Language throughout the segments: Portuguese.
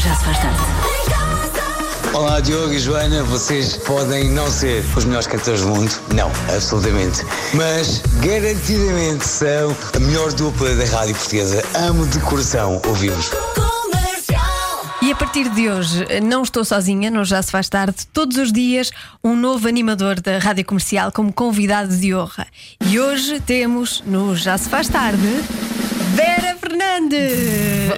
Já se faz tarde. Olá Diogo e Joana, vocês podem não ser os melhores cantores do mundo, não, absolutamente, mas garantidamente são a melhor dupla da rádio portuguesa. Amo de coração ouvir-vos. E a partir de hoje, não estou sozinha, não já se faz tarde. Todos os dias, um novo animador da rádio comercial como convidado de honra. E hoje temos no Já se faz tarde. Vera Fernandes!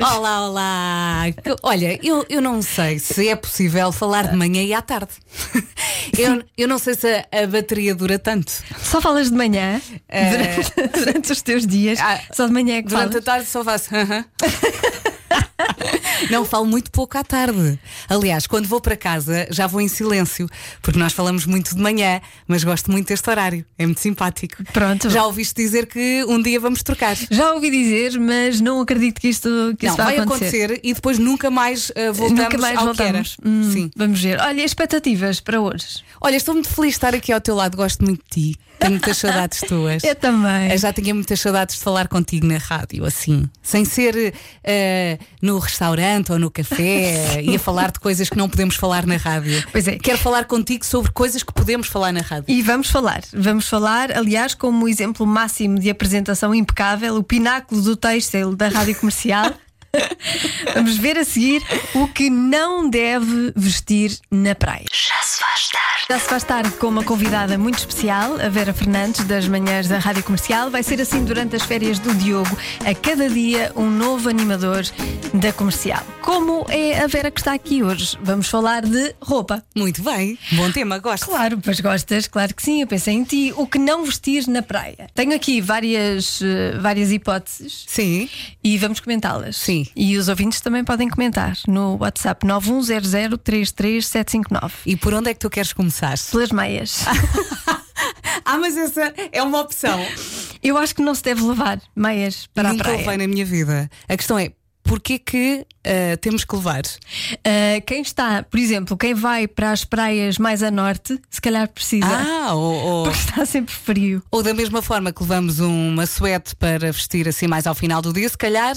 Olá, olá! Olha, eu, eu não sei se é possível falar de manhã e à tarde. Eu, eu não sei se a, a bateria dura tanto. Só falas de manhã Eh, durante, durante os teus dias. Ah, Só de manhã é que Durante a falas. tarde só faço. "Aham." Não falo muito pouco à tarde. Aliás, quando vou para casa já vou em silêncio, porque nós falamos muito de manhã, mas gosto muito deste horário. É muito simpático. Pronto. Já ouviste dizer que um dia vamos trocar. Já ouvi dizer, mas não acredito que isto, que Não, isso vai vá acontecer. e depois nunca mais uh, voltamos Nunca mais ao que era. voltamos. Hum, Sim. Vamos ver. Olha, expectativas para hoje. Olha, estou muito feliz de estar aqui ao teu lado, gosto muito de ti. Tenho muitas saudades tuas. Eu também. Eu já tinha muitas saudades de falar contigo na rádio, assim, sem ser eh, no restaurante ou no café e a falar de coisas que não podemos falar na rádio. Pois é. Quero falar contigo sobre coisas que podemos falar na rádio. E vamos falar, vamos falar, aliás, como exemplo máximo de apresentação impecável, o pináculo do têxtil da rádio comercial. vamos ver a seguir o que não deve vestir na praia. Já se faz tarde. Já se faz tarde com uma convidada muito especial, a Vera Fernandes, das manhãs da Rádio Comercial. Vai ser assim durante as férias do Diogo, a cada dia um novo animador da comercial. Como é a Vera que está aqui hoje? Vamos falar de roupa. Muito bem, bom tema, gosto. Claro, pois gostas, claro que sim. Eu pensei em ti. O que não vestir na praia? Tenho aqui várias, eh, várias hipóteses Sim, e vamos comentá-las. Sim. E os ouvintes também podem comentar no WhatsApp 910033759. e por onde é que tu queres começar? Pelas meias. Ah, mas essa é uma opção. Eu acho que não se deve levar meias para Nunca a praia. levei na minha vida. A questão é, porquê que eh, temos que levar? Ah, quem está, por exemplo, quem vai para as praias mais a norte, se calhar precisa. Ah, ou- ou... Porque está sempre frio. Ou da mesma forma que levamos uma suéte para vestir assim mais ao final do dia, se calhar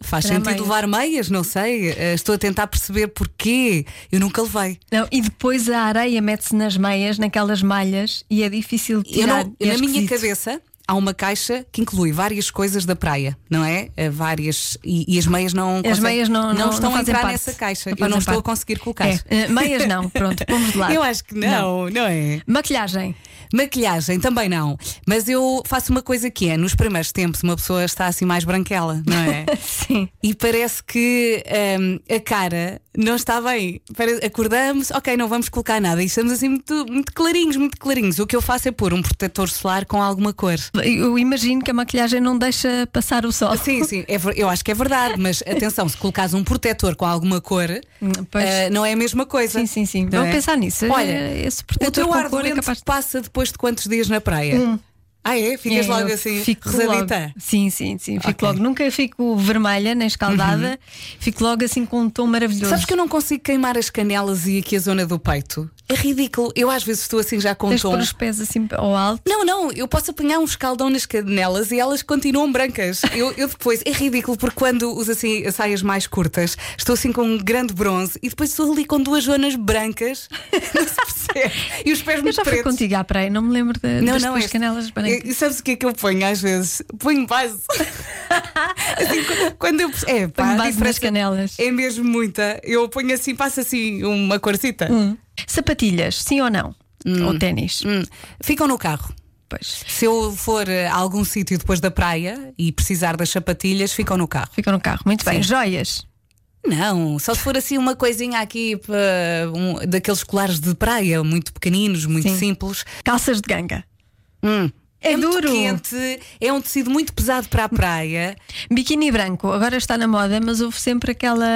faz sentido meias. levar meias, não sei. Eh, Estou a tentar perceber porquê. Eu nunca levei. Não, e depois a areia mete-se nas meias, naquelas malhas, e é difícil Eu tirar. não- é na minha esquisito. cabeça há uma caixa que inclui várias coisas da praia, não é? Eh, Várias. E, e as meias não. conseguem- meias não- não- estão não a entrar parte. nessa caixa. Não eu não estou a parte. conseguir colocar. É, eh, meias não, pronto, de lado. Eu acho que não, não é? Maquilhagem. Maquilhagem também não. Mas eu faço uma coisa que é: nos primeiros tempos, uma pessoa está assim mais branquela, não é? Sim. E parece que hum, a cara não está bem. Acordamos, ok, não vamos colocar nada. E estamos assim muito, muito clarinhos, muito clarinhos. O que eu faço é pôr um protetor solar com alguma cor. Eu imagino que a maquilhagem não deixa passar o sol. Sim, sim, é eu acho que é verdade, mas atenção, se colocares um protetor com alguma cor, ah, não é a mesma coisa. Sim, sim, sim. Não Vou é? pensar nisso. Olha, esse O protetor teu com ar cor é capaz de passa depois de quantos dias na praia? Ah, é? Ficas É, logo eu assim, fico rosadita? logo- Sim, sim, sim. Fico Ok. Uhum. logo. Nunca fico vermelha nem escaldada. Fico logo assim com um tom maravilhoso. Sabes que eu não consigo queimar as canelas e aqui a zona do peito? É ridículo. Eu às vezes estou assim já com um Tens tom. os pés assim ao alto. Não, não, eu posso apanhar um escaldão nas canelas e elas continuam brancas. Eu, eu depois, é ridículo porque quando uso assim as saias mais curtas, estou assim com um grande bronze e depois estou ali com duas zonas brancas. Não se percebe. E os pés Eu muito já fui contigo à praia, não me lembro de, Não, das não, tuas este- canelas brancas. E, e sabes o que é que eu ponho às vezes? Ponho base. assim, qu- quando eu. É, pá, Ponho base nas canelas. É mesmo muita. Eu ponho assim, passo assim uma corcita. Hum. Sapatilhas, sim ou não? Ou ténis? Hum. Ficam no carro. Pois. Se eu for a algum sítio depois da praia e precisar das sapatilhas, ficam no carro. Ficam no carro. Muito bem. Sim. Joias. Não, só se for assim uma coisinha aqui um- daqueles colares de praia, muito pequeninos, muito Sim. simples. Calças de ganga. Hum. É muito duro. quente, é um tecido muito pesado para a praia. Biquíni branco, agora está na moda, mas houve sempre aquela.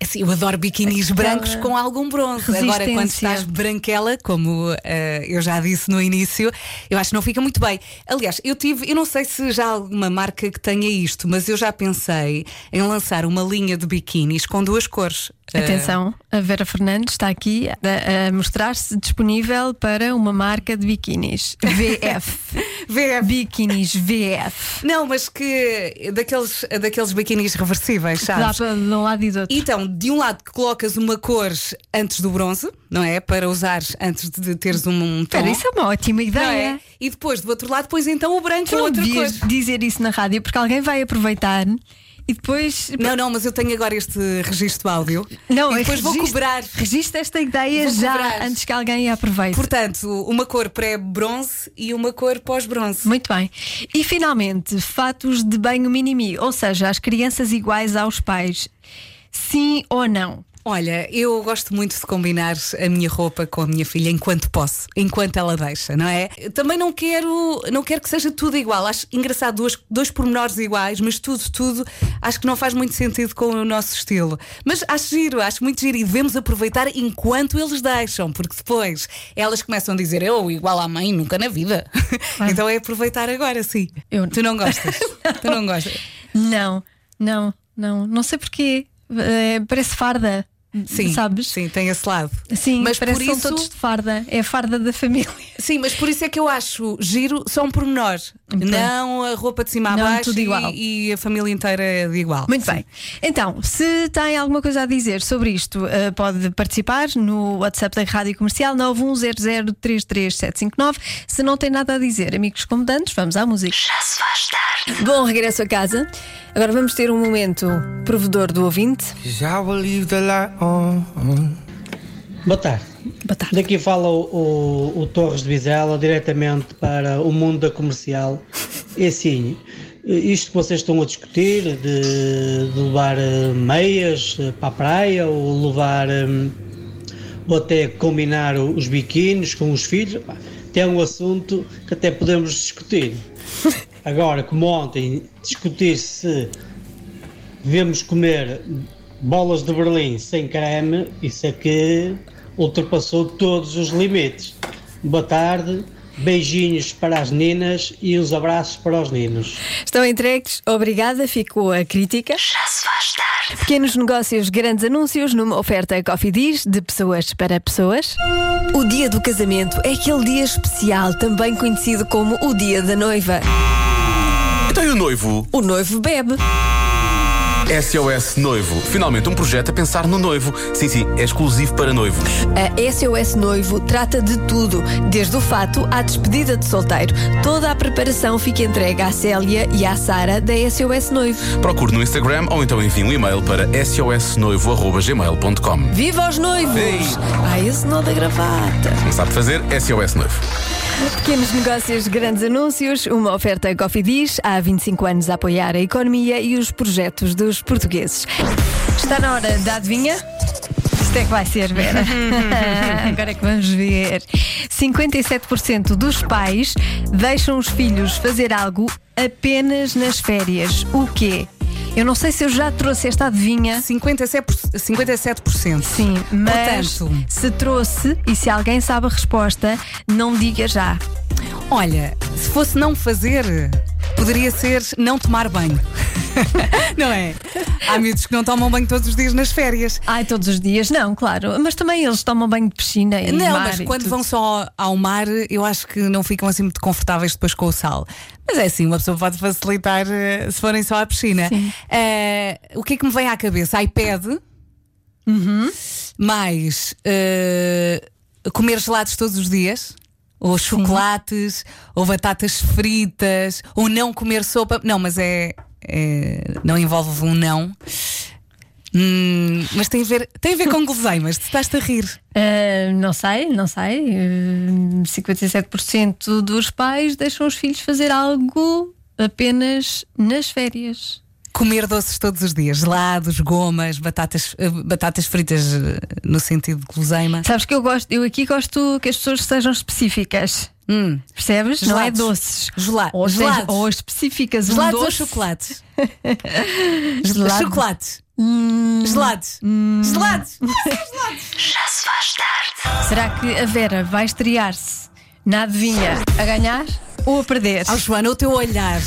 Assim, eu adoro biquinis Aquela brancos com algum bronze. Agora, quando estás branquela, como eh, eu já disse no início, eu acho que não fica muito bem. Aliás, eu tive, eu não sei se já há alguma marca que tenha isto, mas eu já pensei em lançar uma linha de biquinis com duas cores. Atenção, a Vera Fernandes está aqui a, a mostrar-se disponível para uma marca de biquinis. VF. VF. Biquinis VF. Não, mas que daqueles, daqueles biquinis reversíveis, Dá sabes? para de um lado e do outro. Então, de um lado colocas uma cor antes do bronze, não é? Para usares antes de teres um, um tom. Espera, isso é uma ótima não ideia. é? E depois, do outro lado, pões então o branco Tu outra cor. dizer isso na rádio porque alguém vai aproveitar e depois. Não, não, mas eu tenho agora este registro áudio. Não, e depois vou registra- cobrar. Registra esta ideia Vou já cobrar. antes que alguém a aproveite. Portanto, uma cor pré-bronze e uma cor pós-bronze. Muito bem. E finalmente, fatos de banho minimi, ou seja, as crianças iguais aos pais. Sim ou não? Olha, eu gosto muito de combinar a minha roupa com a minha filha enquanto posso, enquanto ela deixa, não é? Também não quero, não quero que seja tudo igual. Acho engraçado dois, dois pormenores iguais, mas tudo, tudo, acho que não faz muito sentido com o nosso estilo. Mas acho giro, acho muito giro e devemos aproveitar enquanto eles deixam, porque depois elas começam a dizer eu igual à mãe, nunca na vida. então é aproveitar agora, sim. Eu- Tu não gostas? tu não gostas? Não, não, não. Não sei porquê. Eh, parece farda. Sim, Sabes? sim, tem esse lado. Sim, mas parece por que são isso, todos de farda. É a farda da família. Sim, mas por isso é que eu acho giro só um pormenor. Bem. não a roupa de cima a baixo tudo e- igual. E, a família inteira é de igual. Muito bem. Então, se tem alguma coisa a dizer sobre isto, eh, pode participar no WhatsApp da Rádio Comercial 910033759. Se não tem nada a dizer, amigos comandantes, vamos à música. Já se faz tarde. Bom regresso a casa. Agora vamos ter um momento provedor do ouvinte. Leave the light on. Boa tarde. Boa tarde. Daqui fala o, o- o Torres de Vizela diretamente para o mundo da comercial. É assim, isto que vocês estão a discutir de, de levar eh, meias eh, para a praia ou levar eh, ou até combinar os biquínis com os filhos, tem um assunto que até podemos discutir. Agora, como ontem, discutir se devemos comer bolas de Berlim sem creme, isso é que ultrapassou todos os limites. Boa tarde, beijinhos para as ninas e os abraços para os ninos. Estão entregues, obrigada, ficou a crítica. Já se faz tarde. Pequenos negócios, grandes anúncios numa oferta Coffee Diz de pessoas para pessoas. O dia do casamento é aquele dia especial, também conhecido como o dia da noiva. Então e o noivo? O noivo bebe. SOS Noivo. Finalmente um projeto a pensar no noivo. Sim, sim, é exclusivo para noivos. A SOS Noivo trata de tudo, desde o fato à despedida de solteiro. Toda a preparação fica entregue à Célia e à Sara da SOS Noivo. Procure no Instagram ou então envie um e-mail para sosnoivo.gmail.com. Viva os noivos! Ei. Ai, esse nó da gravata. Não sabe fazer? SOS Noivo. Pequenos negócios, grandes anúncios, uma oferta Coffee Diz, há 25 anos a apoiar a economia e os projetos dos portugueses. Está na hora da adivinha? Isto é que vai ser, Vera. Agora é que vamos ver. 57% dos pais deixam os filhos fazer algo apenas nas férias. O quê? Eu não sei se eu já trouxe esta adivinha. 57%. 57%. Sim, mas Portanto, se trouxe e se alguém sabe a resposta, não diga já. olha, se fosse não fazer, poderia ser não tomar banho. não é? Há miúdos que não tomam banho todos os dias nas férias. Ai, todos os dias, não, claro. Mas também eles tomam banho de piscina e Não, mar mas quando tudo. vão só ao mar, eu acho que não ficam assim muito confortáveis depois com o sal. Mas é assim, uma pessoa pode facilitar eh, se forem só à piscina. Sim. Eh, o que é que me vem à cabeça? iPad, Uhum. mais eh, comer gelados todos os dias. Ou chocolates, ou batatas fritas, ou não comer sopa. Não, mas é. É- não envolve um não. Hum, mas tem a ver, tem a ver com guloseimas, te estás-te a rir. Ah, não sei, não sei. Ah, 57% dos pais deixam os filhos fazer algo apenas nas férias. Comer doces todos os dias, gelados, gomas, batatas, eh, batatas fritas no sentido de guloseima. Sabes que eu gosto, eu aqui gosto que as pessoas sejam específicas. Hum. Percebes? Não é Gelados. doces. Gela- Ou, seja, gelados. ou específicas. um Gelados ou doce. chocolates? Gelado. Chocolates. Gelados. Gelados. Será que a Vera vai estrear-se na adivinha a ganhar? Ou a perder? Oh, Joana, o teu olhar.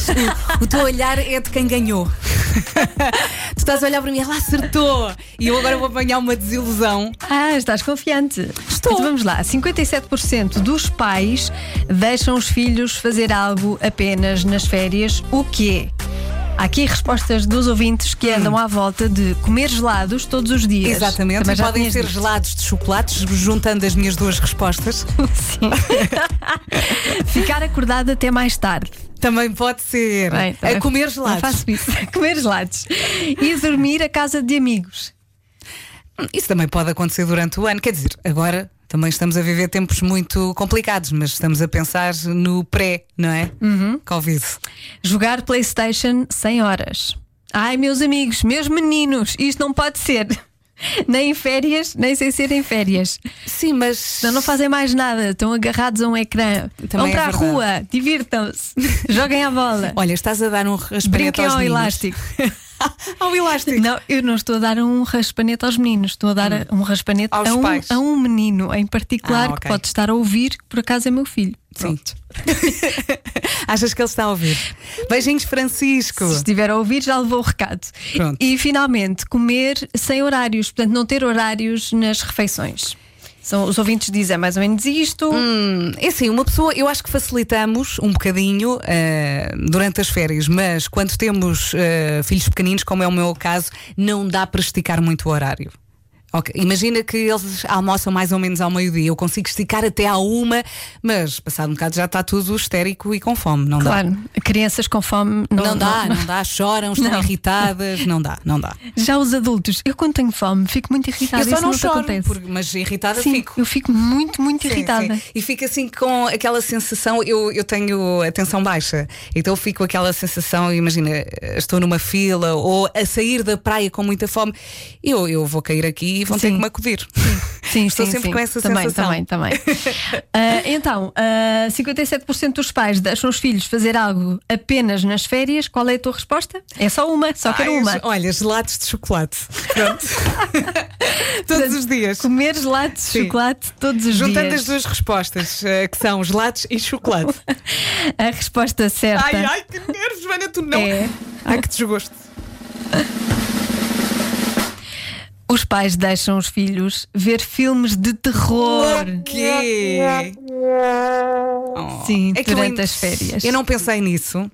O, o teu olhar é de quem ganhou. tu estás a olhar para mim, ela acertou. E eu agora vou apanhar uma desilusão. Ah, estás confiante. Estou. Então vamos lá. 57% dos pais deixam os filhos fazer algo apenas nas férias. O quê? Há aqui respostas dos ouvintes que andam à volta de comer gelados todos os dias. Exatamente. Também já podem tinhas ser dito. gelados de chocolates, juntando as minhas duas respostas. Sim. Ficar acordado até mais tarde. Também pode ser. Bem, também a comer Não gelados. faço isso. comer gelados. E dormir a casa de amigos. Isso também pode acontecer durante o ano. Quer dizer, agora também estamos a viver tempos muito complicados, mas estamos a pensar no pré, não é? Uhum. Covid. Jogar PlayStation 100 horas. Ai, meus amigos, meus meninos, isto não pode ser. Nem em férias, nem sem ser em férias. Sim, mas. Senão não fazem mais nada, estão agarrados a um ecrã. Vão Também é para a verdade. rua, divirtam-se, joguem a bola, Olha, estás a dar um brinquem aos ao meninos. elástico. ao elástico. Não, eu não estou a dar um raspanete aos meninos, estou a dar um raspanete a um, a um menino em particular Ah, ok. que pode estar a ouvir, que por acaso é meu filho. Sim. Achas que ele está a ouvir? Beijinhos, Francisco. Se estiver a ouvir, já levou o recado. Pronto. E finalmente, comer sem horários, portanto, não ter horários nas refeições. São, os ouvintes dizem mais ou menos isto. Hum, é assim, uma pessoa, eu acho que facilitamos um bocadinho eh, durante as férias, mas quando temos eh, filhos pequeninos, como é o meu caso, não dá para esticar muito o horário. Ok, Imagina que eles almoçam mais ou menos ao meio-dia. Eu consigo esticar até à uma, mas passado um bocado já está tudo histérico e com fome. Não dá. Claro, crianças com fome não, Não, dá, não- não dá, choram, estão Não. irritadas, não dá, não dá. Já os adultos, eu quando tenho fome fico muito irritada. eu só isso não choro, acontece. porque- mas irritada Sim, fico. eu fico muito, muito Sim, irritada. sim. E fico assim com aquela sensação. Eu, eu tenho atenção baixa, então fico com aquela sensação. Imagina, estou numa fila ou a sair da praia com muita fome. Eu, eu vou cair aqui e vão ter Sim. que me acudir. Sim, Estou sim, sempre sim. com essa também, sensação. Também, também. Ah, então, ah, 57% dos pais deixam os filhos fazer algo apenas nas férias. Qual é a tua resposta? É só uma, só quero Ai, uma. Olha, gelados de chocolate. Pronto. Todos os dias. Comer gelados de Sim. chocolate todos os Juntando dias. as duas respostas, eh, que são gelados e chocolate. A resposta certa Ai, ai, que nervos, Joana, tu não. é. Ai, que desgosto. Os pais deixam os filhos ver filmes de terror. O quê? Oh, Sim, é que eu durante ainda- as férias. Eu não pensei nisso.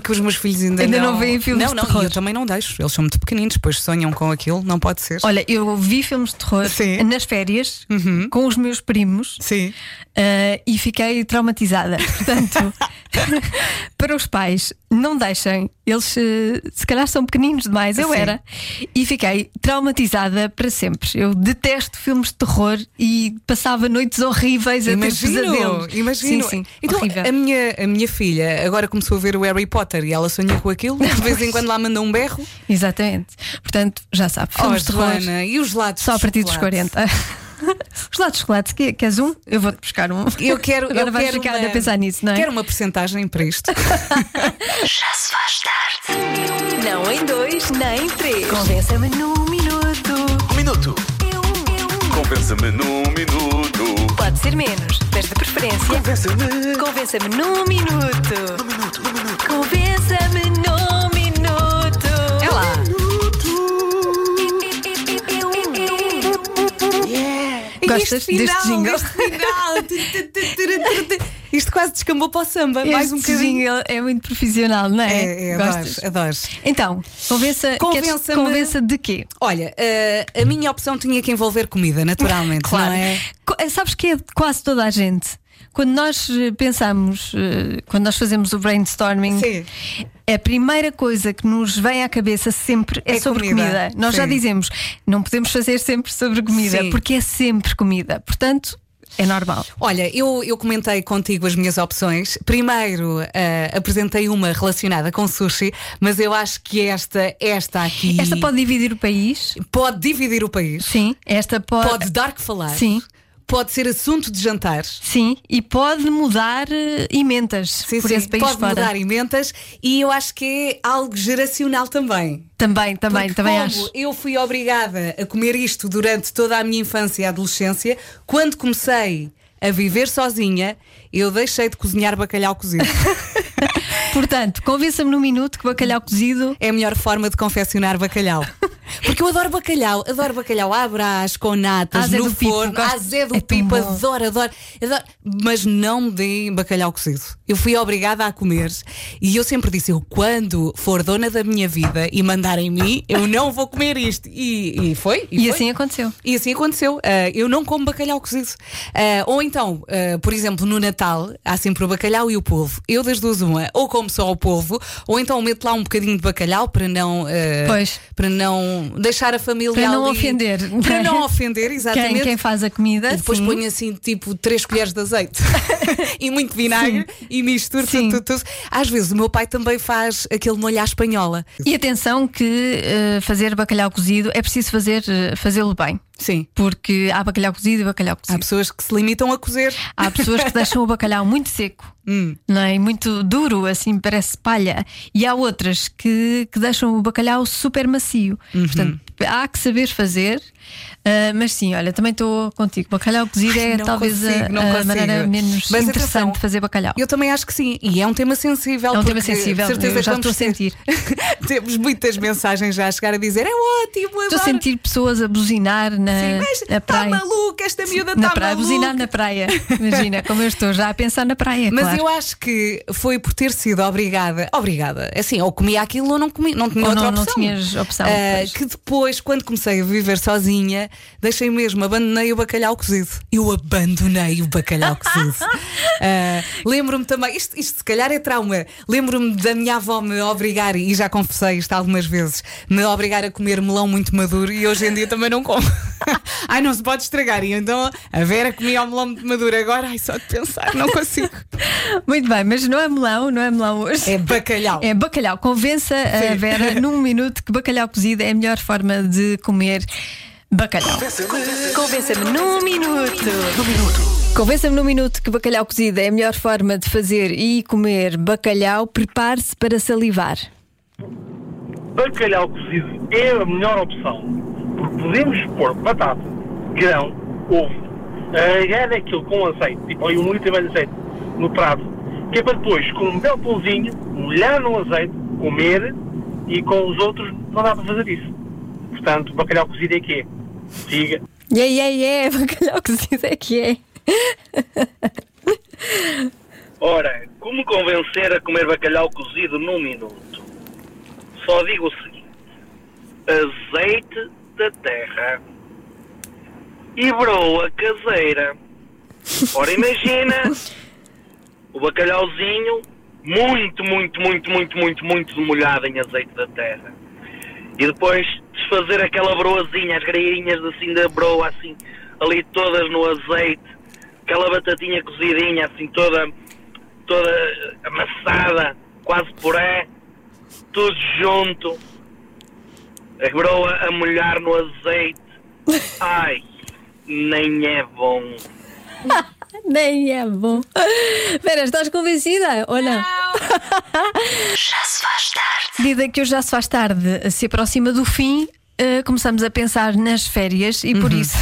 Porque os meus filhos ainda, Ainda não veem filmes Não, de não, terror. eu também não deixo. Eles são muito pequeninos, depois sonham com aquilo, não pode ser. Olha, eu vi filmes de terror Sim. Uhum. nas férias com os meus primos Sim. ah, e fiquei traumatizada. Portanto, para os pais, não deixem. Eles eh, se calhar são pequeninos demais, eu Sim. era. E fiquei traumatizada para sempre. Eu detesto filmes de terror e passava noites horríveis a ter Imagino, pesadelos. imagino. Sim, sim, então, horrível. a minha, a minha filha agora começou a ver o Harry Potter e ela sonha com aquilo. De vez em quando lá manda um berro. Exatamente. Portanto, já sabe, Oh, filmes de terror. Joana, e os lados Só a partir dos chocolate? 40. Os lados de chocolate, que- queres um? Eu vou-te buscar um. Eu quero, Agora eu vais quero ficar uma, a pensar nisso, não é? Quero uma porcentagem para isto. Já se faz tarde. Não em dois, nem em três. Convença-me num minuto. Um minuto. Convença-me num minuto. Pode ser menos, mas de preferência. Convença-me. Convença-me num minuto. Um minuto, um minuto. Convença-me num minuto. É lá. Gostas este deste jingle? este final. Isto quase descambou para o samba. Mais um Este bocadinho. é muito profissional, não é? É, é, adoro, adoro. Então, convença, Convença-me- convença de quê? Olha, eh, a minha opção tinha que envolver comida, naturalmente, não é? Co- Sabes que é quase toda a gente. Quando nós eh, pensamos, eh, quando nós fazemos o brainstorming, Sim. a primeira coisa que nos vem à cabeça sempre é, É sobre comida. comida. Nós já Sim. dizemos, não podemos fazer sempre sobre comida, Sim. porque é sempre comida. Portanto, é normal. Olha, eu, eu comentei contigo as minhas opções. Primeiro eh, apresentei uma relacionada com sushi, mas eu acho que esta, esta aqui Esta pode dividir o país. pode dividir o país, Sim, esta pode. pode dar que falar, Sim. Pode ser assunto de jantar. Sim, e pode mudar eh, emendas Sim, por sim, esse país pode fora. mudar emendas e eu acho que é algo geracional também. Também, também, Porque também como acho. eu fui obrigada a comer isto durante toda a minha infância e adolescência, quando comecei a viver sozinha, eu deixei de cozinhar bacalhau cozido. Portanto, convença-me num minuto que bacalhau cozido. é a melhor forma de confeccionar bacalhau. Porque eu adoro bacalhau, adoro bacalhau à brás, com natas, Zé no Pipo, forno, gosto. à Zé do É Pipo, adoro, adoro, adoro. Mas não me deem bacalhau cozido. Eu fui obrigada a comer e eu sempre disse: eu, quando for dona da minha vida e mandar em mim, eu não vou comer isto. E, e foi. E foi. assim aconteceu. E assim aconteceu. Ah, eu não como bacalhau cozido. Ah, ou então, ah, por exemplo, no Natal, há sempre o bacalhau e o polvo. Eu das duas, uma, ou como só o polvo, ou então meto lá um bocadinho de bacalhau para não, ah, Pois. para não deixar a família Para não ali- ofender. Para não ofender, exatamente. Quem, quem faz a comida. E depois sim. ponho assim, tipo, 3 colheres de azeite e muito vinagre e misturo Sim. tudo, tudo, tudo. Às vezes o meu pai também faz aquele molho à espanhola. E atenção que eh, fazer bacalhau cozido é preciso fazer eh, fazê-lo bem. Sim. Porque há bacalhau cozido e bacalhau Há cozido. pessoas que se limitam a cozer. Há pessoas que deixam o bacalhau muito seco, Hum. não é? Muito duro, assim, parece palha. E há outras que, que deixam o bacalhau super macio. Uhum. Portanto, há que saber fazer. ah, mas sim, olha, também estou contigo. Bacalhau cozido é não talvez a- consigo, a, consigo. maneira menos Mas interessante atenção, de fazer bacalhau. Eu também acho que sim. E é um tema sensível. É um tema sensível, certeza eu já estou a sentir. Temos muitas mensagens já a chegar a dizer: é ótimo, Estou a adoro." sentir pessoas a buzinar na, Sim, mas na está praia. maluca, esta miúda na está maluca. buzinar na praia. Imagina como eu estou já a pensar na praia. Mas claro. eu acho que foi por ter sido obrigada, obrigada, assim, ou comia aquilo ou não comia, não tinha Ou outra não- não opção. tinhas opção, pois. que depois, quando comecei a viver sozinha, deixei mesmo, abandonei o bacalhau cozido. Eu abandonei o bacalhau cozido. Ah, Lembro-me também, isto, isto se calhar é trauma. Lembro-me da minha avó me obrigar, e já confessei isto algumas vezes, me obrigar a comer melão muito maduro e hoje em dia também não como. ai, não se pode estragar. E então a Vera comia o melão muito maduro agora, ai, só de pensar, não consigo. Muito bem, mas não é melão, não é melão hoje. É bacalhau. É bacalhau. Convença a Vera num minuto que bacalhau cozido é a melhor forma de comer bacalhau. Convença-me num minuto. Convença-me num minuto que bacalhau cozido é a melhor forma de fazer e comer bacalhau. Prepare-se para salivar. bacalhau cozido é a melhor opção, porque podemos pôr batata, grão, ovo, agar aquilo com azeite, tipo aí um litro e meio de azeite no prato, que é para depois, com um belo pãozinho, molhar no azeite, comer e com os outros não dá para fazer isso. Portanto, bacalhau cozido é que é. Siga. Yeah, yeah, yeah, bacalhau cozido é que é. Ora, como convencer a comer bacalhau cozido num minuto? Só digo o seguinte: azeite da terra e broa caseira. Ora, imagina o bacalhauzinho muito, muito, muito, muito, muito, muito molhado em azeite da terra. E depois desfazer aquela broazinha, as grainhas assim da broa, assim, ali todas no azeite, aquela batatinha cozidinha, assim, toda, toda amassada, quase puré, tudo junto, a broa a molhar no azeite. Ai, nem é bom. Nem é bom. Vera, estás convencida ou não? Já se faz tarde. Medida que hoje já se faz tarde, se aproxima do fim, eh, começamos a pensar nas férias e por isso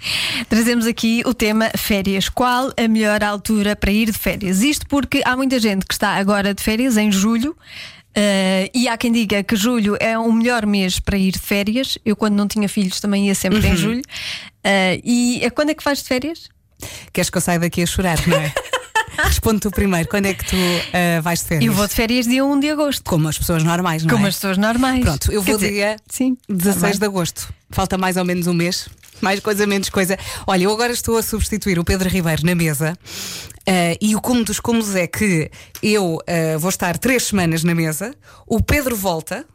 trazemos aqui o tema férias. Qual a melhor altura para ir de férias? Isto porque há muita gente que está agora de férias em julho. Eh, e há quem diga que julho é o melhor mês para ir de férias. Eu, quando não tinha filhos, também ia sempre em julho. Eh, e quando é que vais de férias? Queres que eu saia daqui a chorar, não é? Responde tu primeiro, quando é que tu ah, vais de férias? Eu vou de férias dia 1 de agosto. Como as pessoas normais, não Como é? as pessoas normais. Pronto, eu Quer vou dizer, dia sim, 16 também. de agosto. Falta mais ou menos um mês. Mais coisa, menos coisa. Olha, eu agora estou a substituir o Pedro Ribeiro na mesa. ah, e o cúmulo dos cúmulos é que eu ah, vou estar três semanas na mesa, o Pedro volta,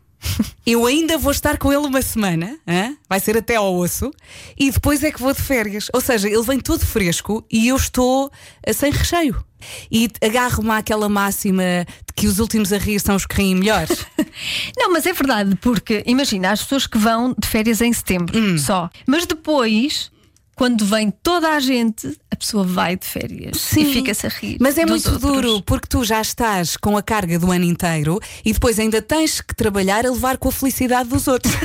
eu ainda vou estar com ele uma semana, hã? vai ser até ao osso, e depois é que vou de férias. Ou seja, ele vem todo fresco e eu estou ah, sem recheio. E agarro-me àquela máxima de que os últimos a rir são os que riem melhor. Não, mas é verdade, porque imagina, as pessoas que vão de férias em setembro Hum. só. Mas depois, quando vem toda a gente, a pessoa vai de férias e fica-se a rir. Mas é muito outros. duro porque tu já estás com a carga do ano inteiro e depois ainda tens que trabalhar a levar com a felicidade dos outros.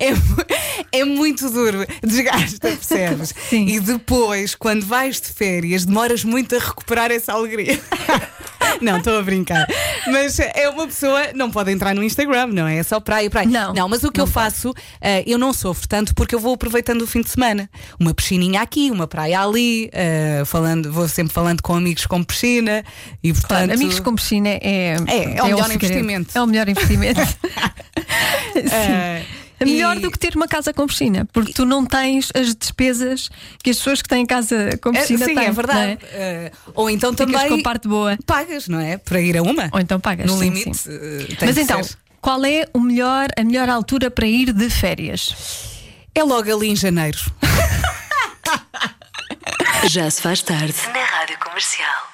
é, é muito duro, desgasta, percebes? Sim. E depois, quando vais de férias, demoras muito a recuperar essa alegria. Não, estou a brincar. Mas é uma pessoa, não pode entrar no Instagram, não é? É só praia, praia. Não, não mas o que eu faço, eh, eu não sofro tanto porque eu vou aproveitando o fim de semana. Uma piscininha aqui, uma praia ali, eh, falando, vou sempre falando com amigos com piscina e portanto. Claro, amigos com piscina é, É, é o melhor investimento. É o melhor investimento. É melhor e- do que ter uma casa com piscina, porque tu não tens as despesas que as pessoas que têm casa com É, piscina sim, têm. é verdade. não é? Eh, ou então Ficas também com a parte boa. pagas, não é? Para ir a uma. Ou então pagas. No sim, limite. sim. eh, tem Mas então, ser. qual é o melhor, a melhor altura para ir de férias? É logo ali em janeiro. Já se faz tarde. Na Rádio Comercial.